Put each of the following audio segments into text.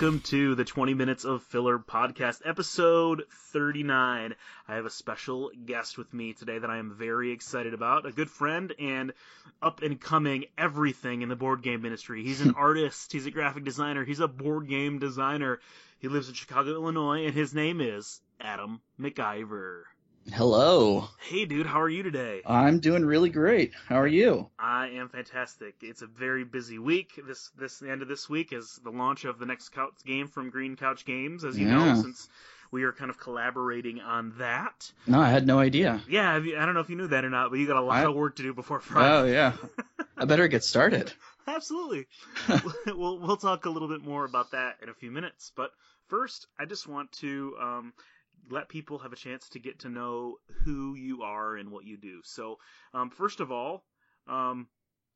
welcome to the 20 Minutes of Filler podcast, episode 39. I have a special guest with me today that I am very excited about. A good friend and up and coming everything in the board game industry. He's an artist, he's a graphic designer, he's a board game designer. He lives in Chicago, Illinois, and his name is Adam McIver. Hello. Hey, dude, how are you today? I'm doing really great. How are you? I am fantastic. It's a very busy week. This this the end of this week is the launch of the next couch game from Green Couch Games, as you Yeah. know, since we are kind of collaborating on that. No, I had no idea. Yeah, I don't know if you knew that or not, but you got a lot I- of work to do before Friday. Oh yeah. I better get started. Absolutely. we'll we'll talk a little bit more about that in a few minutes, but first, I just want to um, let people have a chance to get to know who you are and what you do. So, um, first of all, um,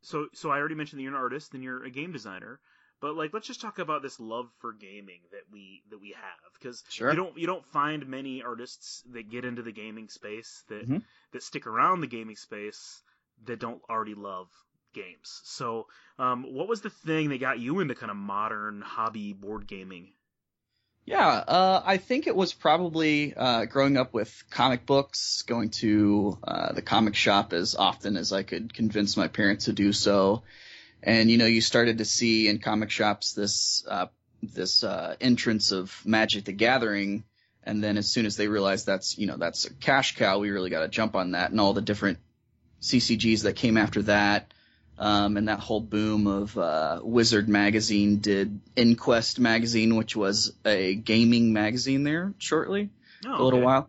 so so I already mentioned that you're an artist and you're a game designer. But like, let's just talk about this love for gaming that we that we have, because Sure. you don't you don't find many artists that get into the gaming space that Mhm. that stick around the gaming space that don't already love games. So, um, what was the thing that got you into kind of modern hobby board gaming? Yeah, uh, I think it was probably uh, growing up with comic books, going to uh, the comic shop as often as I could convince my parents to do so, and you know, you started to see in comic shops this uh, this uh, entrance of Magic the Gathering, and then as soon as they realized that's you know that's a cash cow, we really got to jump on that, and all the different CCGs that came after that. Um, and that whole boom of uh, Wizard magazine did Inquest magazine, which was a gaming magazine there shortly, Oh, a little while.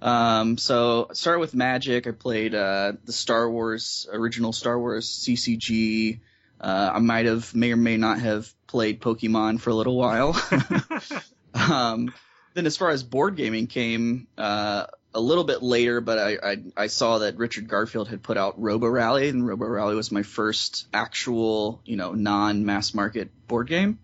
Um, so I started with Magic. I played uh, the Star Wars original Star Wars CCG. Uh, I might have, may or may not have played Pokemon for a little while. um, then as far as board gaming came, uh, a little bit later, but I, I, I saw that Richard Garfield had put out Robo Rally, and Robo Rally was my first actual, you know, non-mass market board game.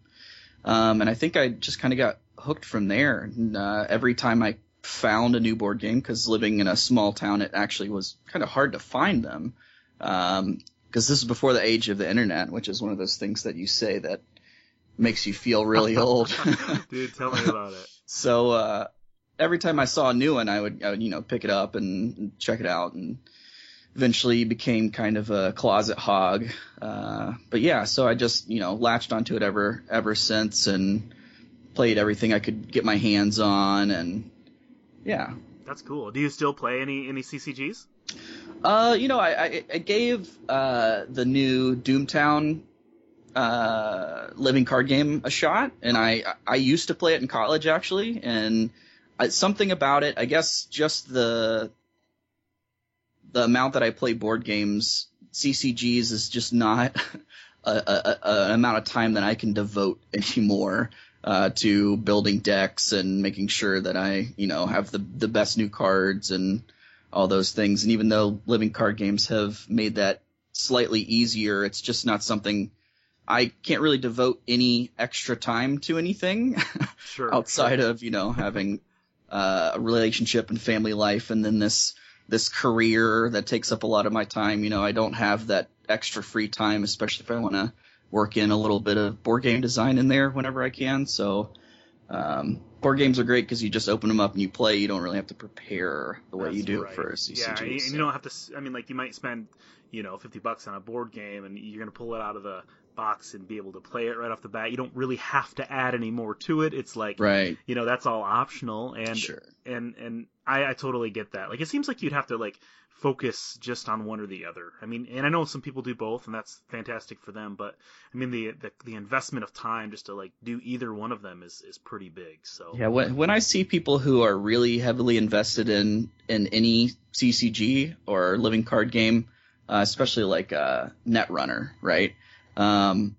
Um, and I think I just kind of got hooked from there. And, uh, every time I found a new board game, because living in a small town, it actually was kind of hard to find them. Um, because this is before the age of the internet, which is one of those things that you say that makes you feel really old. Dude, tell me about it. So uh, every time I saw a new one, I would, I would you know pick it up and, check it out, and eventually became kind of a closet hog. Uh, but yeah, so I just you know latched onto it ever ever since, and played everything I could get my hands on, and yeah. That's cool. Do you still play any any CCGs? Uh, you know, I, I, I gave uh, the new Doomtown uh, living card game a shot, and I I used to play it in college actually, and something about it, I guess, just the the amount that I play board games, CCGs is just not a, a, a, an amount of time that I can devote anymore. Uh, to building decks and making sure that I, you know, have the the best new cards and all those things. And even though living card games have made that slightly easier, it's just not something I can't really devote any extra time to anything Sure. outside of, you know, having uh, a relationship and family life and then this this career that takes up a lot of my time. You know, I don't have that extra free time, especially if I want to work in a little bit of board game design in there whenever I can. So um, board games are great because you just open them up and you play. You don't really have to prepare the way That's you do right. it for a CCG. Yeah, and you- so. you don't have to. I mean, like you might spend, you know, fifty bucks on a board game, and you're gonna pull it out of the box and be able to play it right off the bat. You don't really have to add any more to it. It's like, right. you know, that's all optional, and sure. and and I, I totally get that. Like, it seems like you'd have to like focus just on one or the other. I mean, and I know some people do both, and that's fantastic for them. But I mean, the the, the investment of time just to like do either one of them is is pretty big. So Yeah, when when I see people who are really heavily invested in in any CCG or living card game, uh, especially like uh, Netrunner, right? Um,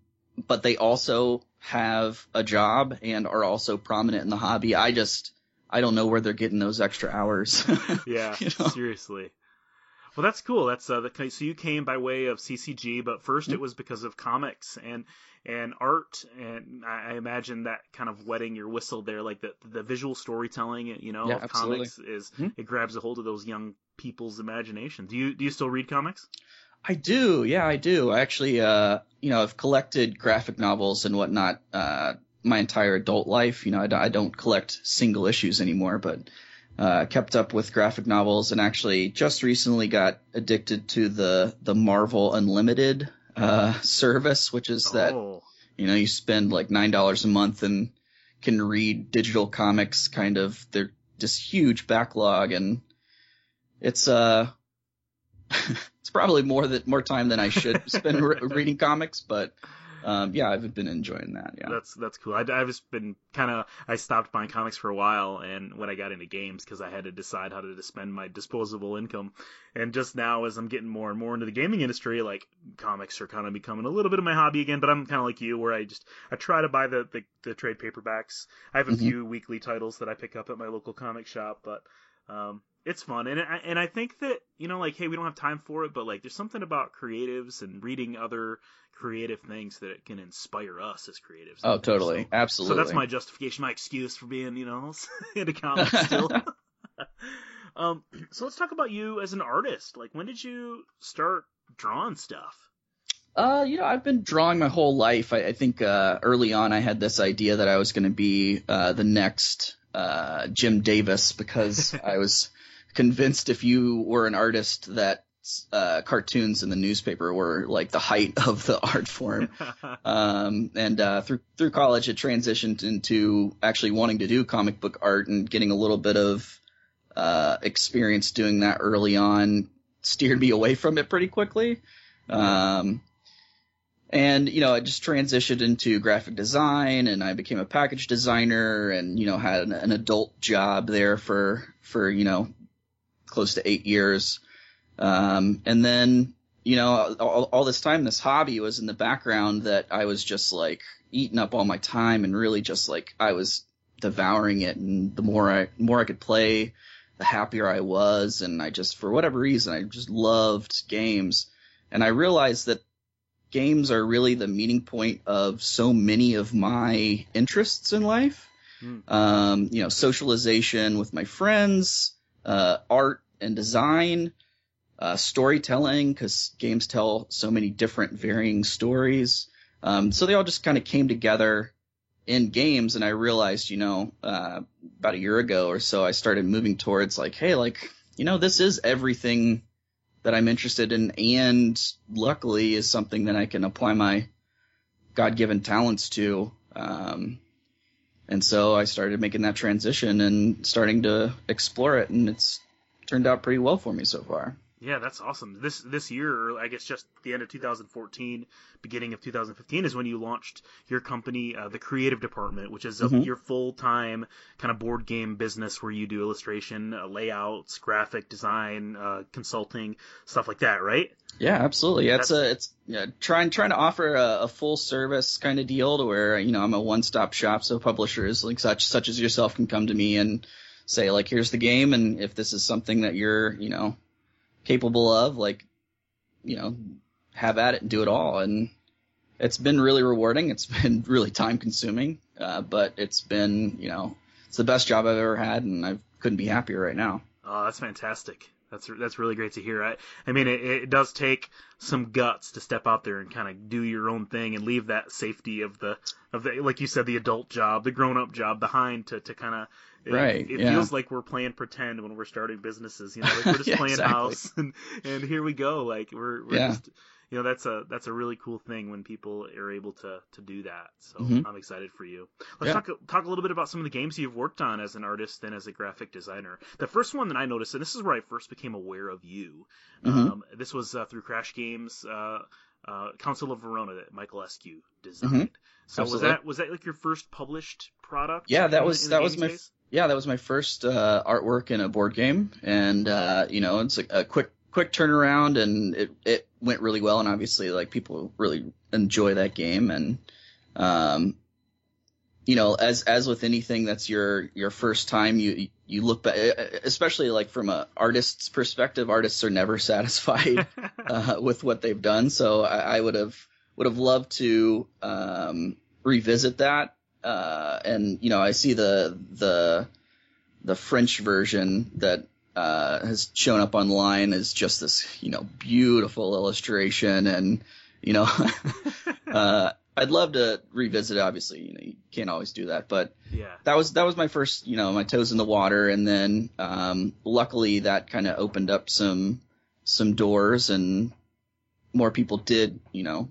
but they also have a job and are also prominent in the hobby. I just I don't know where they're getting those extra hours. Yeah, You know? seriously. Well, that's cool. That's uh, the, so you came by way of CCG, but 1st Mm-hmm. it was because of comics and and art, and I I imagine that kind of wetting your whistle there, like the the visual storytelling, you know, Yeah, of absolutely. comics is Mhm. it grabs a hold of those young people's imagination. Do you do you still read comics? I do, yeah, I do. I actually, uh, you know, I've collected graphic novels and whatnot, uh, my entire adult life. You know, I, I don't collect single issues anymore, but uh, kept up with graphic novels and actually just recently got addicted to the the Marvel Unlimited uh, service, which is that Oh, you know you spend like nine dollars a month and can read digital comics. Kind of they're this huge backlog, and it's uh it's probably more that more time than I should spend re- reading comics, but um, yeah, I've been enjoying that. Yeah. That's that's cool. I, I've just been kind of I stopped buying comics for a while, and when I got into games, because I had to decide how to spend my disposable income, and just now as I'm getting more and more into the gaming industry, like comics are kind of becoming a little bit of my hobby again. But I'm kind of like you, where I just I try to buy the the, the trade paperbacks. I have a Mhm. few weekly titles that I pick up at my local comic shop, but um, it's fun, and I, and I think that you know, like, hey, we don't have time for it, but like, there's something about creatives and reading other creative things that it can inspire us as creatives. Oh, totally, So, absolutely. so that's my justification, my excuse for being, you know, into comics still. um, so let's talk about you as an artist. Like, when did you start drawing stuff? Uh, you know, I've been drawing my whole life. I, I think uh, early on I had this idea that I was going to be uh, the next uh, Jim Davis because I was convinced if you were an artist that uh, cartoons in the newspaper were like the height of the art form. Um, and uh, through through college, it transitioned into actually wanting to do comic book art and getting a little bit of uh, experience doing that early on. Steered me away from it pretty quickly. Um, and you know, I just transitioned into graphic design, and I became a package designer, and you know, had an, an adult job there for for you know, close to eight years. Um, and then you know, all, all this time, this hobby was in the background that I was just like eating up all my time, and really just like I was devouring it. And the more I more I could play, the happier I was, and I just for whatever reason, I just loved games. And I realized that games are really the meeting point of so many of my interests in life. Hmm. Um, you know, socialization with my friends, uh, art and design, uh, storytelling, because games tell so many different varying stories. Um, so they all just kind of came together in games, and I realized, you know, uh, about a year ago or so, I started moving towards like, hey, like, you know, this is everything that I'm interested in, and luckily is something that I can apply my God-given talents to. Um, and so I started making that transition and starting to explore it, and it's turned out pretty well for me so far. Yeah, that's awesome. This this year, I guess just the end of 2014, beginning of 2015, is when you launched your company, uh, the Creative Department, which is a, Mhm. your full time kind of board game business where you do illustration, uh, layouts, graphic design, uh, consulting, stuff like that, right? Yeah, absolutely. It's That's- a it's yeah, trying trying to offer a, a full service kind of deal to where you know I'm a one stop shop, so publishers like such such as yourself can come to me and say like, here's the game, and if this is something that you're you know capable of, like you know have at it and do it all, and it's been really rewarding. It's been really time consuming, uh, but it's been you know it's the best job I've ever had, and I couldn't be happier right now. Oh, that's fantastic. That's that's really great to hear. I, I mean, it, it does take some guts to step out there and kind of do your own thing and leave that safety of the of the like you said the adult job, the grown up job behind to to kind of. It, Right, It yeah. feels like we're playing pretend when we're starting businesses. You know, like we're just Yeah, playing exactly. house, and and here we go. Like we're we're Yeah. just. You know that's a that's a really cool thing when people are able to to do that. So Mhm. I'm excited for you. Let's Yeah. talk talk a little bit about some of the games you've worked on as an artist and as a graphic designer. The first one that I noticed, and this is where I first became aware of you. Mhm. Um, this was uh, through Crash Games, uh, uh, Council of Verona that Michael Eskew designed. So was Mm-hmm. Absolutely. that was that like your first published product? Yeah, that in- was- in that was my space? yeah, that was my first uh, artwork in a board game, and uh, you know, it's a, a quick quick turnaround, and it it went really well, and obviously, like people really enjoy that game, and um, you know, as as with anything that's your your first time, you you look back, especially like from a artist's perspective, artists are never satisfied uh, with what they've done. So I, I would have would have loved to um, revisit that. Uh, and you know, I see the the the French version that uh, has shown up online as just this you know beautiful illustration, and you know, uh, I'd love to revisit. It. Obviously, you know, you can't always do that, but yeah, that was that was my first, you know, my toes in the water, and then um, luckily that kind of opened up some some doors, and more people did, you know,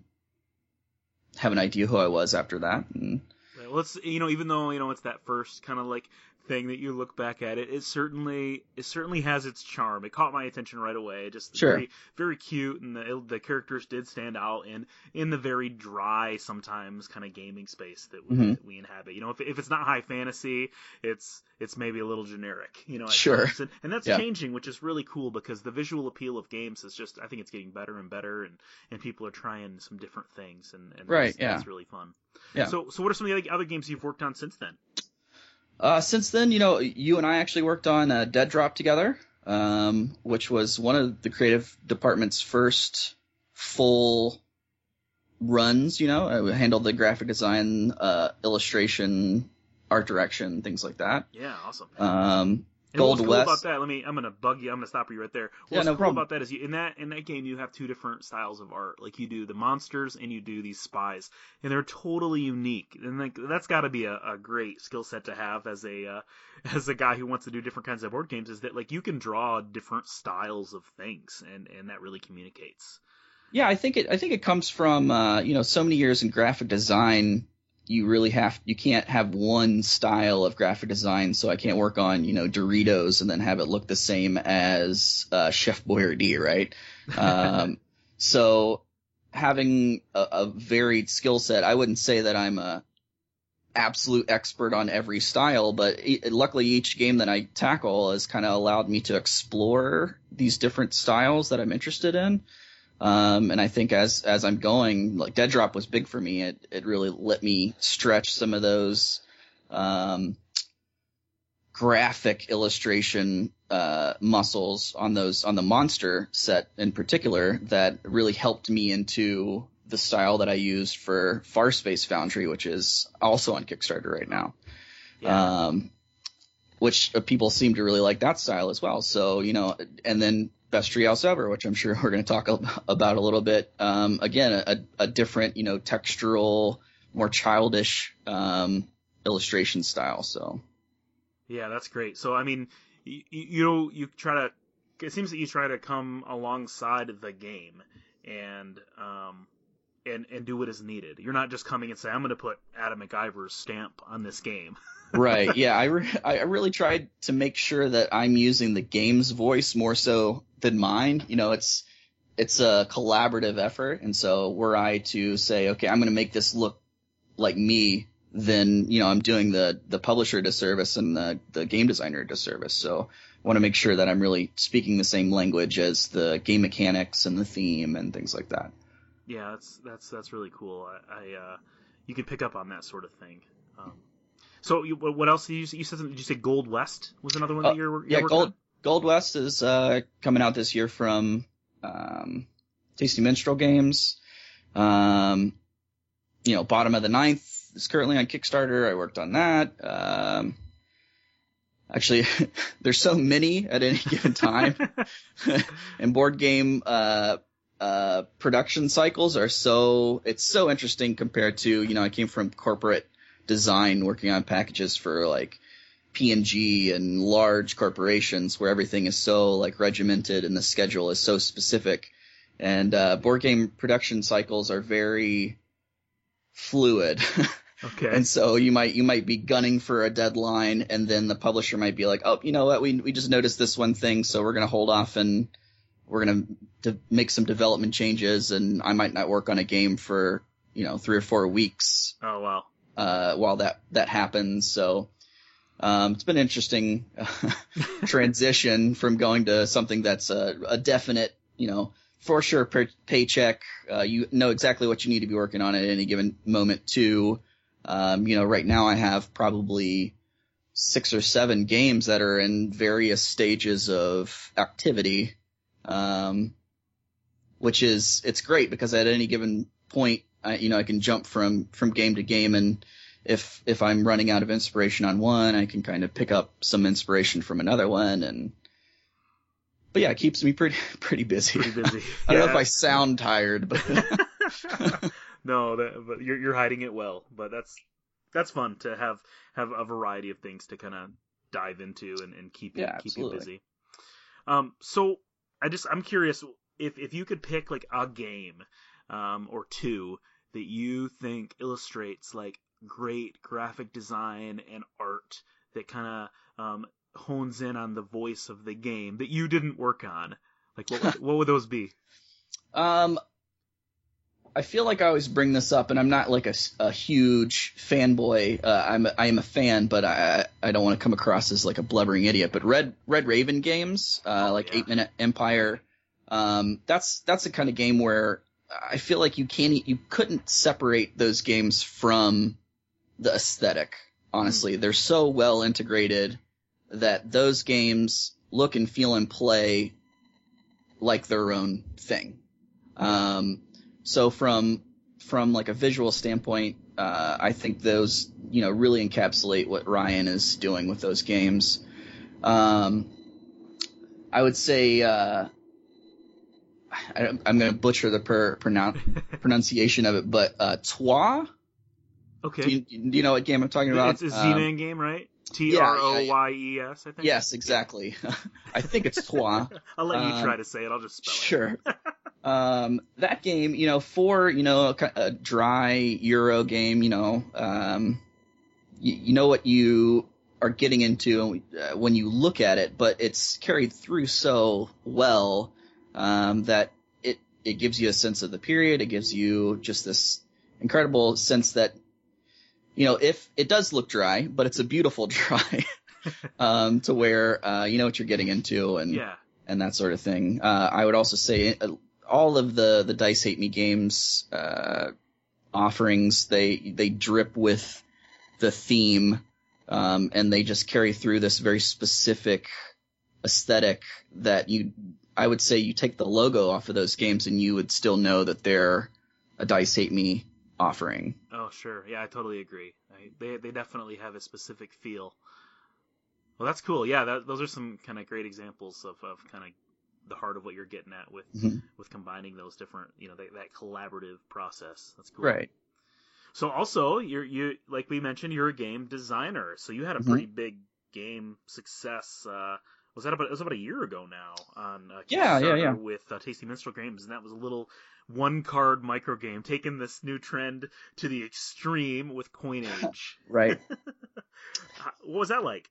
have an idea who I was after that. And well, it's you know, even though you know it's that first kind of like thing that you look back at it, it certainly it certainly has its charm. It caught my attention right away. Just sure. very very cute, and the the characters did stand out in in the very dry sometimes kind of gaming space that we, Mhm. that we inhabit. You know, if if it's not high fantasy, it's it's maybe a little generic. You know, Sure. and, and that's Yeah. changing, which is really cool because the visual appeal of games is just I think it's getting better and better, and and people are trying some different things, and, and Right, that's, yeah. that's really fun. Yeah. So so what are some of the other games you've worked on since then? Uh, since then, you know, you and I actually worked on uh, Dead Drop together, um, which was one of the creative department's first full runs. You know, I handled the graphic design, uh, illustration, art direction, things like that. Yeah, awesome. Um, And Gold what's cool West. about that? Let me. I'm gonna bug you. I'm gonna stop you right there. Yeah, What's no cool problem. about that is you, in that in that game you have two different styles of art. Like you do the monsters and you do these spies, and they're totally unique. And like that's got to be a, a great skill set to have as a uh, as a guy who wants to do different kinds of board games. Is that like you can draw different styles of things, and and that really communicates. Yeah, I think it. I think it comes from uh, you know so many years in graphic design. You really have you can't have one style of graphic design. So I can't work on you know Doritos and then have it look the same as uh, Chef Boyardee, right? Um, so having a, a varied skill set, I wouldn't say that I'm a absolute expert on every style, but e- luckily each game that I tackle has kind of allowed me to explore these different styles that I'm interested in. Um, and I think as as I'm going, like Dead Drop was big for me. It it really let me stretch some of those um, graphic illustration uh, muscles on those on the monster set in particular that really helped me into the style that I used for Far Space Foundry, which is also on Kickstarter right now. Yeah. Um, which people seem to really like that style as well. So you know, and then Best Treehouse Ever, which I'm sure we're going to talk about a little bit. Um, again, a, a different, you know, textural, more childish um, illustration style. So Yeah, that's great. So I mean, you, you know, you try to. It seems that you try to come alongside the game, and um, and and do what is needed. You're not just coming and say, "I'm going to put Adam McIver's stamp on this game." right, yeah, I re- I really tried to make sure that I'm using the game's voice more so than mine. You know, it's it's a collaborative effort, and so were I to say, okay, I'm going to make this look like me, then you know I'm doing the the publisher disservice and the the game designer disservice. So I want to make sure that I'm really speaking the same language as the game mechanics and the theme and things like that. Yeah, that's that's that's really cool. I, I uh, you can pick up on that sort of thing. Um, so you, what else did you, you said? Did you say Gold West was another one Uh, that you're, you're yeah, working Gold on? Gold West is uh, coming out this year from um, Tasty Minstrel Games. Um, you know, Bottom of the Ninth is currently on Kickstarter. I worked on that. Um, actually, there's so many at any given time, and board game uh, uh, production cycles are so it's so interesting compared to you know I came from corporate design working on packages for like P&G large corporations where everything is so like regimented and the schedule is so specific. And uh, board game production cycles are very fluid. Okay. and so you might you might be gunning for a deadline and then the publisher might be like, "Oh, you know what? We we just noticed this one thing, so we're going to hold off and we're going to make some development changes and I might not work on a game for, you know, 3 or 4 weeks oh wow. Uh, while that that happens. So um, it's been an interesting transition from going to something that's a, a definite, you know, for sure per paycheck. Uh, you know exactly what you need to be working on at any given moment. To, um, you know, right now I have probably six or seven games that are in various stages of activity. Um, which is, it's great because at any given point, I, you know, I can jump from, from game to game and if, if I'm running out of inspiration on one, I can kind of pick up some inspiration from another one and, but yeah, it keeps me pretty, pretty busy. Pretty busy. I don't know if I sound tired, but no, that, but you're you're hiding it well. But that's that's fun to have have a variety of things to kind of dive into and, and keep you Yeah, keep you busy. Um, so I just I'm curious if if you could pick like a game, um, or two that you think illustrates like great graphic design and art that kind of um hones in on the voice of the game that you didn't work on. Like what would, what would those be? Um, I feel like I always bring this up, and I'm not like a, a huge fanboy. Uh, I'm a, I am a fan, but I I don't want to come across as like a blubbering idiot. But Red Red Raven games, uh, Oh, like yeah. Eight Minute Empire, um, that's that's the kind of game where I feel like you can't you couldn't separate those games from the aesthetic. Honestly, they're so well integrated that those games look and feel and play like their own thing. Um, so from from like a visual standpoint, uh, I think those you know really encapsulate what Ryan is doing with those games. Um, I would say uh, I, I'm going to butcher the per, pronoun, pronunciation of it, but uh, Troyes. Okay. Do you, do you know what game I'm talking about? It's a Um, Z-Man game, right? T R O Y E S, I think. yes, exactly. I think it's Troyes. I'll let you Um, try to say it. I'll just spell Sure. um, that game, you know, for you know a, a dry Euro game, you know, um, you, you know what you are getting into uh, when you look at it, but it's carried through so well um, that it it gives you a sense of the period. It gives you just this incredible sense that you know if it does look dry, but it's a beautiful dry. um, to where uh, you know what you're getting into, and Yeah. and that sort of thing. Uh, I would also say uh, all of the the Dice Hate Me games uh, offerings they they drip with the theme, um, and they just carry through this very specific aesthetic that you. I would say you take the logo off of those games and you would still know that they're a Dice Hate Me offering. Oh, sure. Yeah, I totally agree. I, they they definitely have a specific feel. Well, that's cool. Yeah, that, those are some kind of great examples of, of kind of the heart of what you're getting at with Mhm. with combining those different, you know, that, that collaborative process. That's cool. Right. So also, you're you like we mentioned, you're a game designer. So you had a Mhm. pretty big game success. Uh, was that about? It was about a year ago now on uh, Yeah, yeah, yeah. with uh, Tasty Minstrel Games, and that was a little one card micro game, taking this new trend to the extreme with Coinage. Right. Uh, what was that like?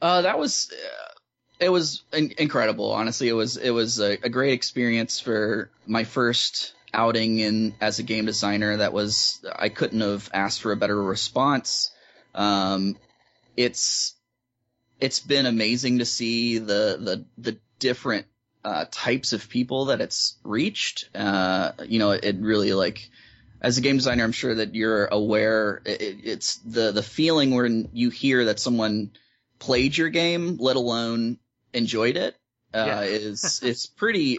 Uh, that was uh, it was in- incredible. Honestly, it was it was a, a great experience for my first outing in as a game designer. That was I couldn't have asked for a better response. Um, it's it's been amazing to see the the the different uh, types of people that it's reached. Uh, you know, it really like as a game designer, I'm sure that you're aware. It, it- it's the the feeling when you hear that someone played your game, let alone enjoyed it, uh, Yeah. is it's pretty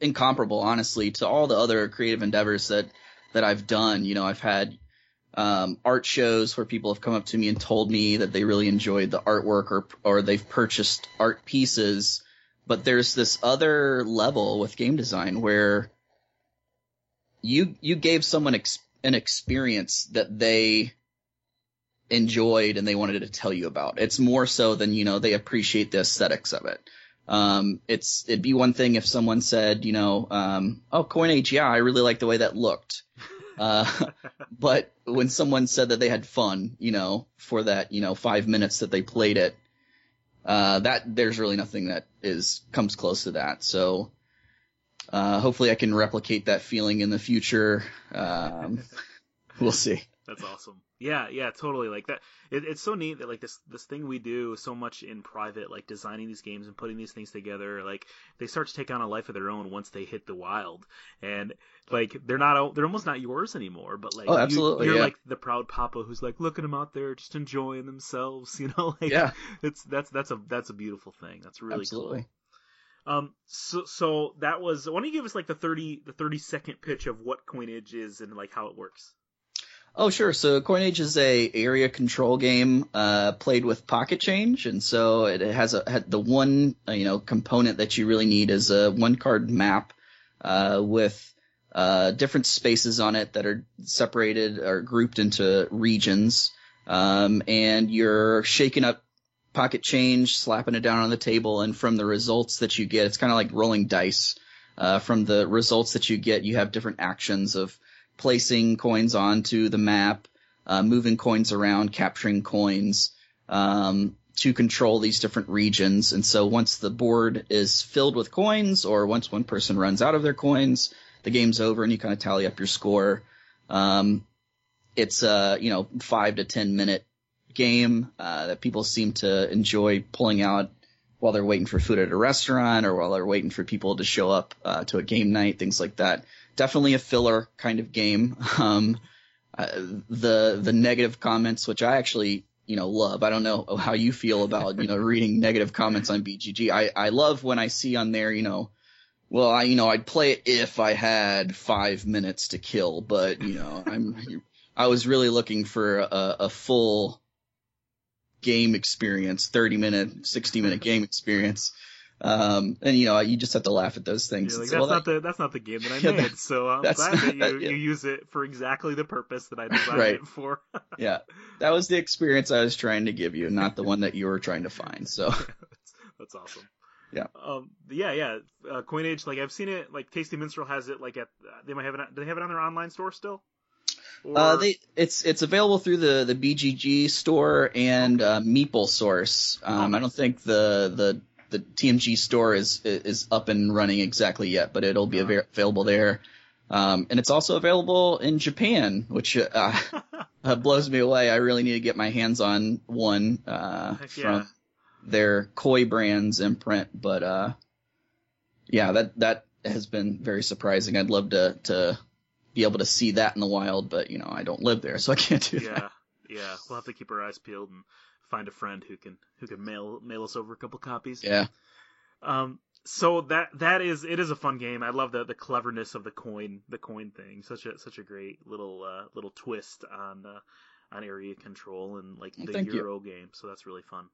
incomparable, honestly, to all the other creative endeavors that that I've done. You know, I've had um, art shows where people have come up to me and told me that they really enjoyed the artwork or or they've purchased art pieces. But there's this other level with game design where you you gave someone ex- an experience that they enjoyed and they wanted to tell you about. It's more so than you know they appreciate the aesthetics of it. Um, it's it'd be one thing if someone said, you know, um, oh, Coinage, yeah, I really like the way that looked. Uh, but when someone said that they had fun, you know, for that, you know, five minutes that they played it, uh, that there's really nothing that is comes close to that. So, uh, hopefully I can replicate that feeling in the future. Um, we'll see. That's awesome. Yeah, yeah, totally. Like that. It, it's so neat that like this this thing we do so much in private, like designing these games and putting these things together. Like they start to take on a life of their own once they hit the wild, and like they're not they're almost not yours anymore. But like Oh, you- absolutely, you're yeah. like the proud papa who's like look at them out there just enjoying themselves. You know, like Yeah, it's that's that's a that's a beautiful thing. That's really absolutely. cool. Um, so so that was. Why don't you give us like the thirty the thirty second pitch of what coinage is and like how it works? Oh, sure. So Coinage is a area control game uh, played with pocket change, and so it has a had the one uh, you know component that you really need is a one card map uh, with uh, different spaces on it that are separated or grouped into regions. Um, and you're shaking up pocket change, slapping it down on the table, and from the results that you get, it's kind of like rolling dice. Uh, from the results that you get, you have different actions of placing coins onto the map, uh, moving coins around, capturing coins, um, to control these different regions. And so once the board is filled with coins, or once one person runs out of their coins, the game's over and you kind of tally up your score. Um, it's a, you know, five to ten minute game, uh, that people seem to enjoy pulling out while they're waiting for food at a restaurant or while they're waiting for people to show up, uh, to a game night, things like that. Definitely a filler kind of game. Um, uh, the, the negative comments, which I actually you know love. I don't know how you feel about you know reading negative comments on BGG. I I love when I see on there you know. Well, I you know I'd play it if I had five minutes to kill, but you know I'm I was really looking for a, a full game experience, thirty minute, sixty minute game experience. Um, and you know, you just have to laugh at those things. Like, that's well, not that, the that's not the game that I yeah, made. That, so I'm glad not, that you, yeah. you use it for exactly the purpose that I designed right. it for. yeah, that was the experience I was trying to give you, not the one that you were trying to find. So that's, that's awesome. Yeah. Um. Yeah. Yeah. Uh, Coinage. Like I've seen it. Like Tasty Minstrel has it. Like at they might have it. Do they have it on their online store still? Or... Uh, they it's it's available through the the BGG store and uh, Meeple Source. Um, I don't think the the the TMG store is is up and running exactly yet, but it'll be uh-huh. available there. Um, and it's also available in Japan, which uh, uh, blows me away. I really need to get my hands on one uh, from their Koi Brands imprint, but uh, yeah, that that has been very surprising. I'd love to to be able to see that in the wild, but you know, I don't live there, so I can't do yeah. that. Yeah, we'll have to keep our eyes peeled and find a friend who can who can mail mail us over a couple copies. Yeah. Um. So that that is it is a fun game. I love the the cleverness of the coin the coin thing. Such a such a great little uh, little twist on uh, on area control and like the Thank Euro you. game. So that's really fun.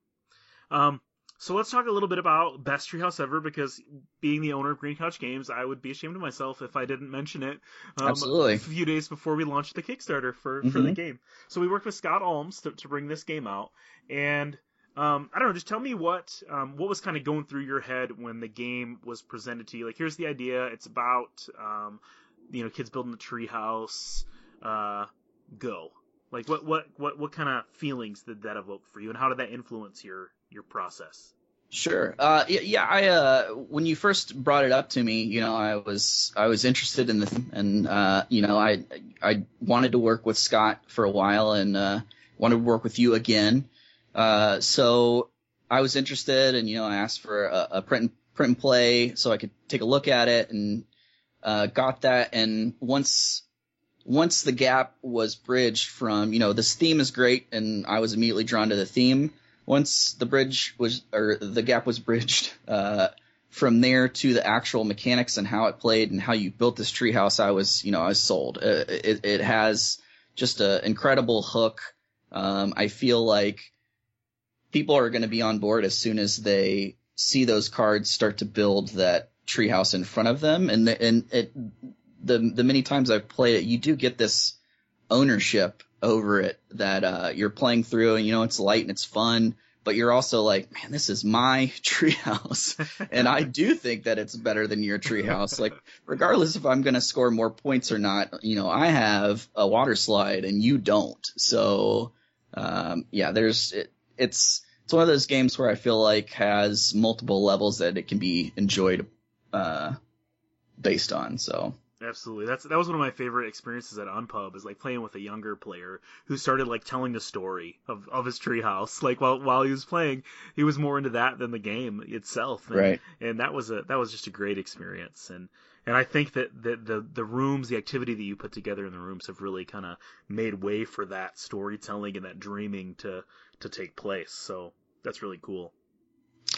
Um. So let's talk a little bit about best treehouse ever because being the owner of Green Couch Games, I would be ashamed of myself if I didn't mention it. Um, Absolutely. A few days before we launched the Kickstarter for, mm-hmm. for the mm-hmm. game, so we worked with Scott Almes to, to bring this game out, and um, I don't know, just tell me what um, what was kind of going through your head when the game was presented to you. Like, here's the idea. It's about um, you know kids building a treehouse. Uh, go. Like, what what what what kind of feelings did that evoke for you, and how did that influence your your process? Sure. Uh, yeah, I uh, when you first brought it up to me, you know, I was I was interested in the and uh, you know, I I wanted to work with Scott for a while and uh, wanted to work with you again. Uh, so I was interested, and you know, I asked for a, a print and, print and play so I could take a look at it, and uh, got that. And once once the gap was bridged from, you know, this theme is great, and I was immediately drawn to the theme once the bridge was or the gap was bridged uh, from there to the actual mechanics and how it played and how you built this treehouse, I was you know I was sold. Uh, it, it has just an incredible hook. Um, I feel like people are going to be on board as soon as they see those cards start to build that treehouse in front of them, and the, and it the the many times I've played it, you do get this ownership over it that uh, you're playing through and you know it's light and it's fun, but you're also like, man, this is my treehouse, and I do think that it's better than your treehouse. like, regardless if I'm going to score more points or not, you know, I have a water slide and you don't. So, um, yeah, there's it, it's it's one of those games where I feel like has multiple levels that it can be enjoyed uh, based on. So Absolutely. That's that was one of my favorite experiences at Unpub is like playing with a younger player who started like telling the story of, of his treehouse. Like while while he was playing, he was more into that than the game itself. And, right. And that was a that was just a great experience. And and I think that, that the the rooms, the activity that you put together in the rooms have really kind of made way for that storytelling and that dreaming to to take place. So that's really cool.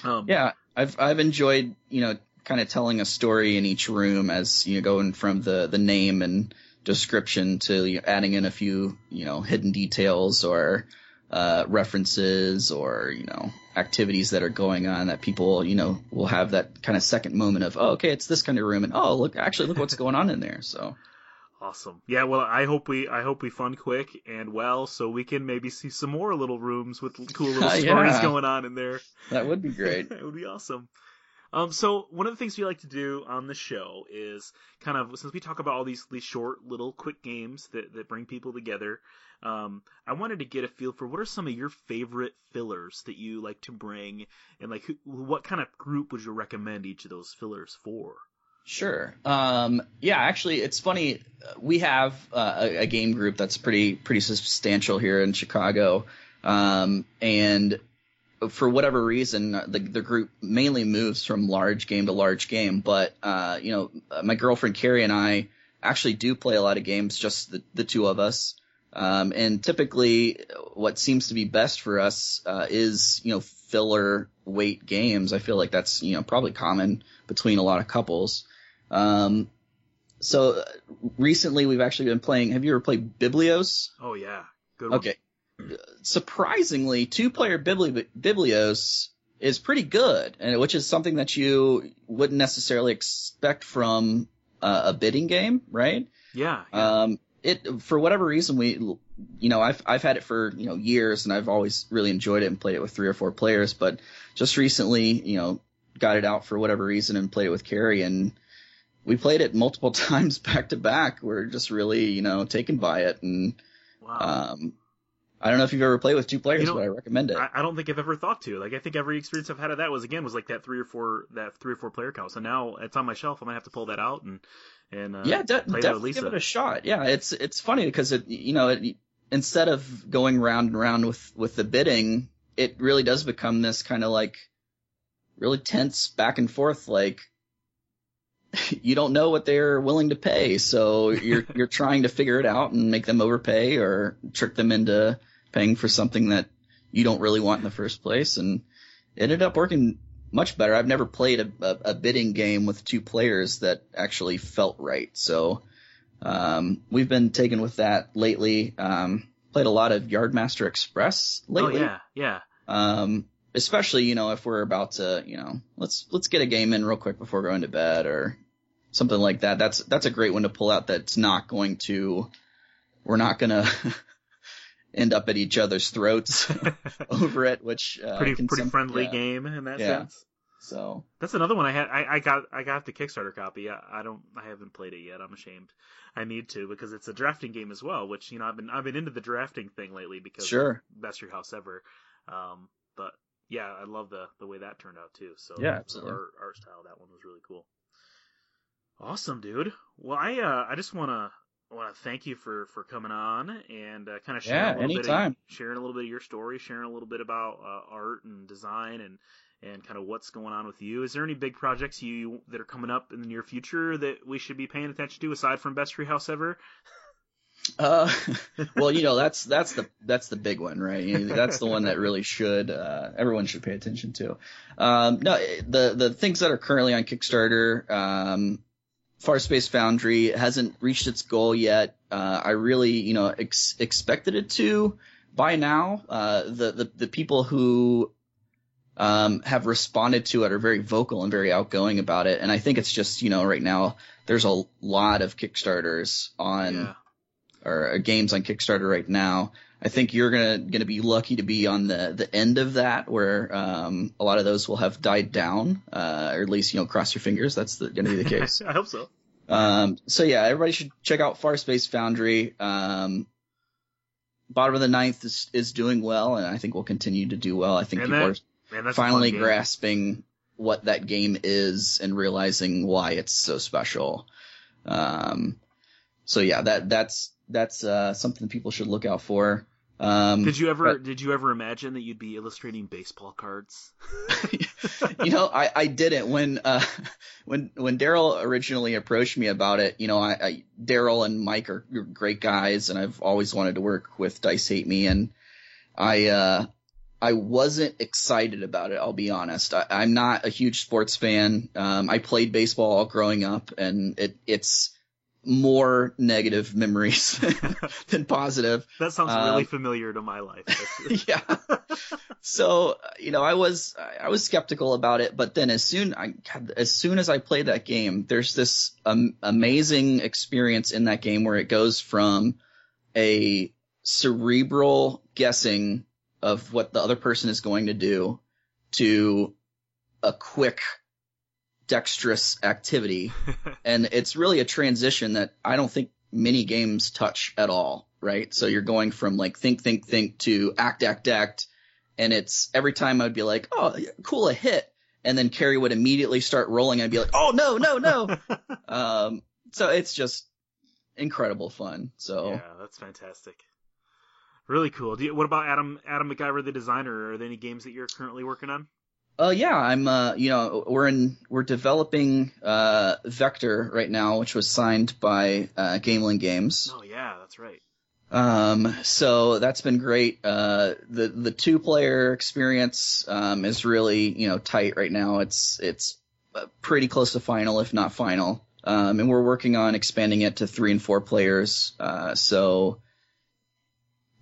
Um, yeah, I've I've enjoyed you know kind of telling a story in each room as you know going from the the name and description to you know, adding in a few you know hidden details or uh, references or you know activities that are going on that people you know will have that kind of second moment of oh okay it's this kind of room and oh look actually look what's going on in there so awesome yeah well i hope we i hope we fund quick and well so we can maybe see some more little rooms with cool little stories yeah. going on in there that would be great it would be awesome um, so one of the things we like to do on the show is kind of since we talk about all these these short little quick games that that bring people together, um, I wanted to get a feel for what are some of your favorite fillers that you like to bring, and like who, what kind of group would you recommend each of those fillers for? Sure. Um, yeah, actually, it's funny. We have uh, a, a, game group that's pretty pretty substantial here in Chicago, um, and for whatever reason, the the group mainly moves from large game to large game. But uh, you know, my girlfriend Carrie and I actually do play a lot of games, just the the two of us. Um, and typically, what seems to be best for us uh, is you know filler weight games. I feel like that's you know probably common between a lot of couples. Um, so uh, recently, we've actually been playing. Have you ever played Biblios? Oh yeah, good. One. Okay, surprisingly, two player Bibli- Biblios is pretty good, and which is something that you wouldn't necessarily expect from uh, a bidding game, right? Yeah, yeah. Um, it for whatever reason we, you know, I've I've had it for you know years, and I've always really enjoyed it and played it with three or four players, but just recently, you know, got it out for whatever reason and played it with Carrie, and we played it multiple times back to back. We're just really, you know, taken by it, and wow. um, I don't know if you've ever played with two players, you know, but I recommend it. I, I, don't think I've ever thought to. Like, I think every experience I've had of that was again was like that three or four that three or four player count. So now it's on my shelf. I might have to pull that out and and uh, yeah, de- definitely give it a shot. Yeah, it's it's funny because it you know it, instead of going round and round with with the bidding, it really does become this kind of like really tense back and forth like you don't know what they're willing to pay so you're you're trying to figure it out and make them overpay or trick them into paying for something that you don't really want in the first place. And it ended up working much better. I've never played a, a, a bidding game with two players that actually felt right. So, um, we've been taken with that lately. Um, played a lot of Yardmaster Express lately. Oh yeah, yeah. Um, especially, you know, if we're about to, you know, let's, let's get a game in real quick before going to bed or something like that. That's, that's a great one to pull out that's not going to, we're not gonna end up at each other's throats over it, which uh, pretty pretty friendly yeah. game in that yeah. sense. So that's another one I had. I, I got I got the Kickstarter copy. I, I, don't I haven't played it yet. I'm ashamed. I need to because it's a drafting game as well. Which you know I've been I've been into the drafting thing lately because sure best Treehouse ever. Um, but yeah, I love the the way that turned out too. So yeah, absolutely. Art, art style that one was really cool. Awesome, dude. Well, I uh, I just want to want to thank you for for coming on and uh, kind of sharing yeah, a little anytime. bit of, sharing a little bit of your story, sharing a little bit about uh, art and design and and kind of what's going on with you. Is there any big projects you that are coming up in the near future that we should be paying attention to aside from Best Treehouse Ever? Uh, well, you know that's that's the that's the big one, right? You know, that's the one that really should uh, everyone should pay attention to. Um, no, the the things that are currently on Kickstarter, um, Farspace Foundry hasn't reached its goal yet. Uh, I really, you know, ex- expected it to by now. Uh, the, the, the people who um, have responded to it are very vocal and very outgoing about it. And I think it's just, you know, right now there's a lot of Kickstarters on yeah. or uh, games on Kickstarter right now I think you're gonna gonna be lucky to be on the the end of that, where um, a lot of those will have died down, uh, or at least you know cross your fingers. That's the, gonna be the case. I hope so. Um, so yeah, everybody should check out Far Space Foundry. Um, Bottom of the Ninth is is doing well, and I think will continue to do well. I think and people that, are man, finally grasping what that game is and realizing why it's so special. Um, so yeah, that that's that's uh, something people should look out for. Um, did you ever but, did you ever imagine that you'd be illustrating baseball cards? you know, I, I didn't when uh, when when Daryl originally approached me about it. You know, I, I Daryl and Mike are great guys, and I've always wanted to work with Dice Hate Me, and I uh, I wasn't excited about it. I'll be honest. I, am not a huge sports fan. Um, I played baseball all growing up, and it it's more negative memories than positive. That sounds Um, really familiar to my life. Yeah. So you know, I was I was skeptical about it, but then as soon I as soon as I played that game, there's this um, amazing experience in that game where it goes from a cerebral guessing of what the other person is going to do to a quick dexterous activity and it's really a transition that I don't think many games touch at all, right? So you're going from like think, think, think to act, act, act, and it's every time I'd be like, oh, cool, a hit, and then Carrie would immediately start rolling. and I'd be like, oh no, no, no. um, so it's just incredible fun. So yeah, that's fantastic. Really cool. Do you, what about Adam Adam McIver, the designer? Are there any games that you're currently working on? Uh, yeah, I'm. Uh, you know, we're in we're developing uh Vector right now, which was signed by uh, Gamelyn Games. Oh yeah, that's right. Um, so that's been great. Uh, the the two player experience um, is really you know tight right now. It's it's uh, pretty close to final, if not final. Um, and we're working on expanding it to three and four players. Uh, so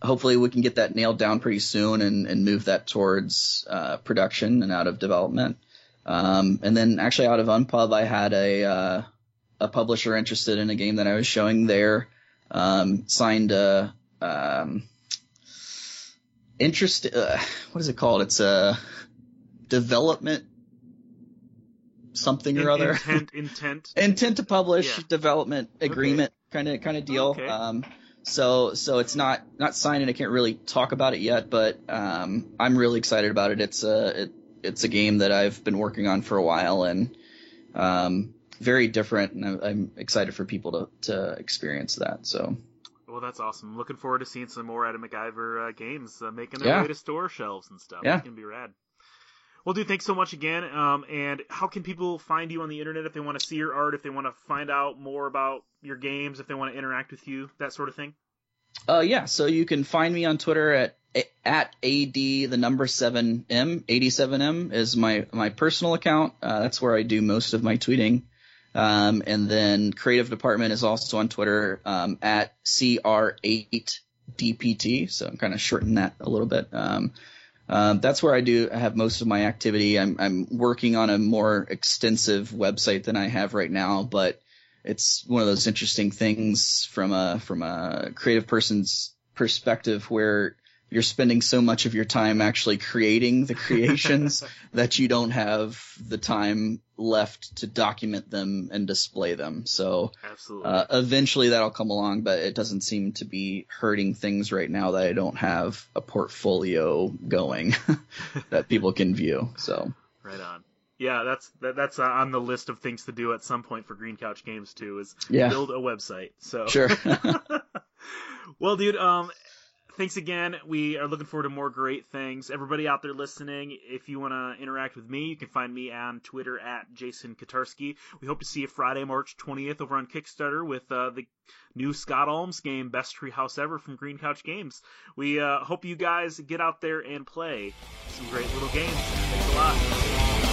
hopefully we can get that nailed down pretty soon and, and move that towards uh, production and out of development. Um, and then actually out of Unpub, I had a uh, a publisher interested in a game that I was showing there. Um, signed a um, interest. Uh, what is it called? It's a development something or In- other. Intent, intent. intent to publish Yeah. development agreement kind of kind of deal. Okay. Um, so so it's not not signed and I can't really talk about it yet, but um, I'm really excited about it. It's a it, it's a game that I've been working on for a while and um, very different, and I'm, I'm excited for people to to experience that. So Well, that's awesome. Looking forward to seeing some more Adam McIver uh, games uh, making their Yeah. way to store shelves and stuff. Yeah. It's gonna be rad. Well, dude, thanks so much again. Um, and how can people find you on the internet if they want to see your art, if they want to find out more about your games, if they want to interact with you, that sort of thing? Uh, yeah, so you can find me on Twitter at at ad the number seven m eighty seven m is my my personal account. Uh, that's where I do most of my tweeting. Um, and then creative department is also on Twitter um, at cr8dpt. So I'm kind of shortening that a little bit. Um, um, that's where I do I have most of my activity. I'm I'm working on a more extensive website than I have right now, but it's one of those interesting things from a from a creative person's perspective where you're spending so much of your time actually creating the creations that you don't have the time left to document them and display them. So Absolutely. uh, eventually that'll come along, but it doesn't seem to be hurting things right now that I don't have a portfolio going that people can view. So right on. Yeah, that's that, that's uh, on the list of things to do at some point for Green Couch Games too. Is yeah, build a website. So sure. well, dude, um, thanks again. We are looking forward to more great things. Everybody out there listening, if you want to interact with me, you can find me on Twitter at Jason Kotarski. We hope to see you Friday, March 20th over on Kickstarter with uh, the new Scott Almes game, Best Treehouse Ever from Green Couch Games. We uh, hope you guys get out there and play some great little games. Thanks a lot.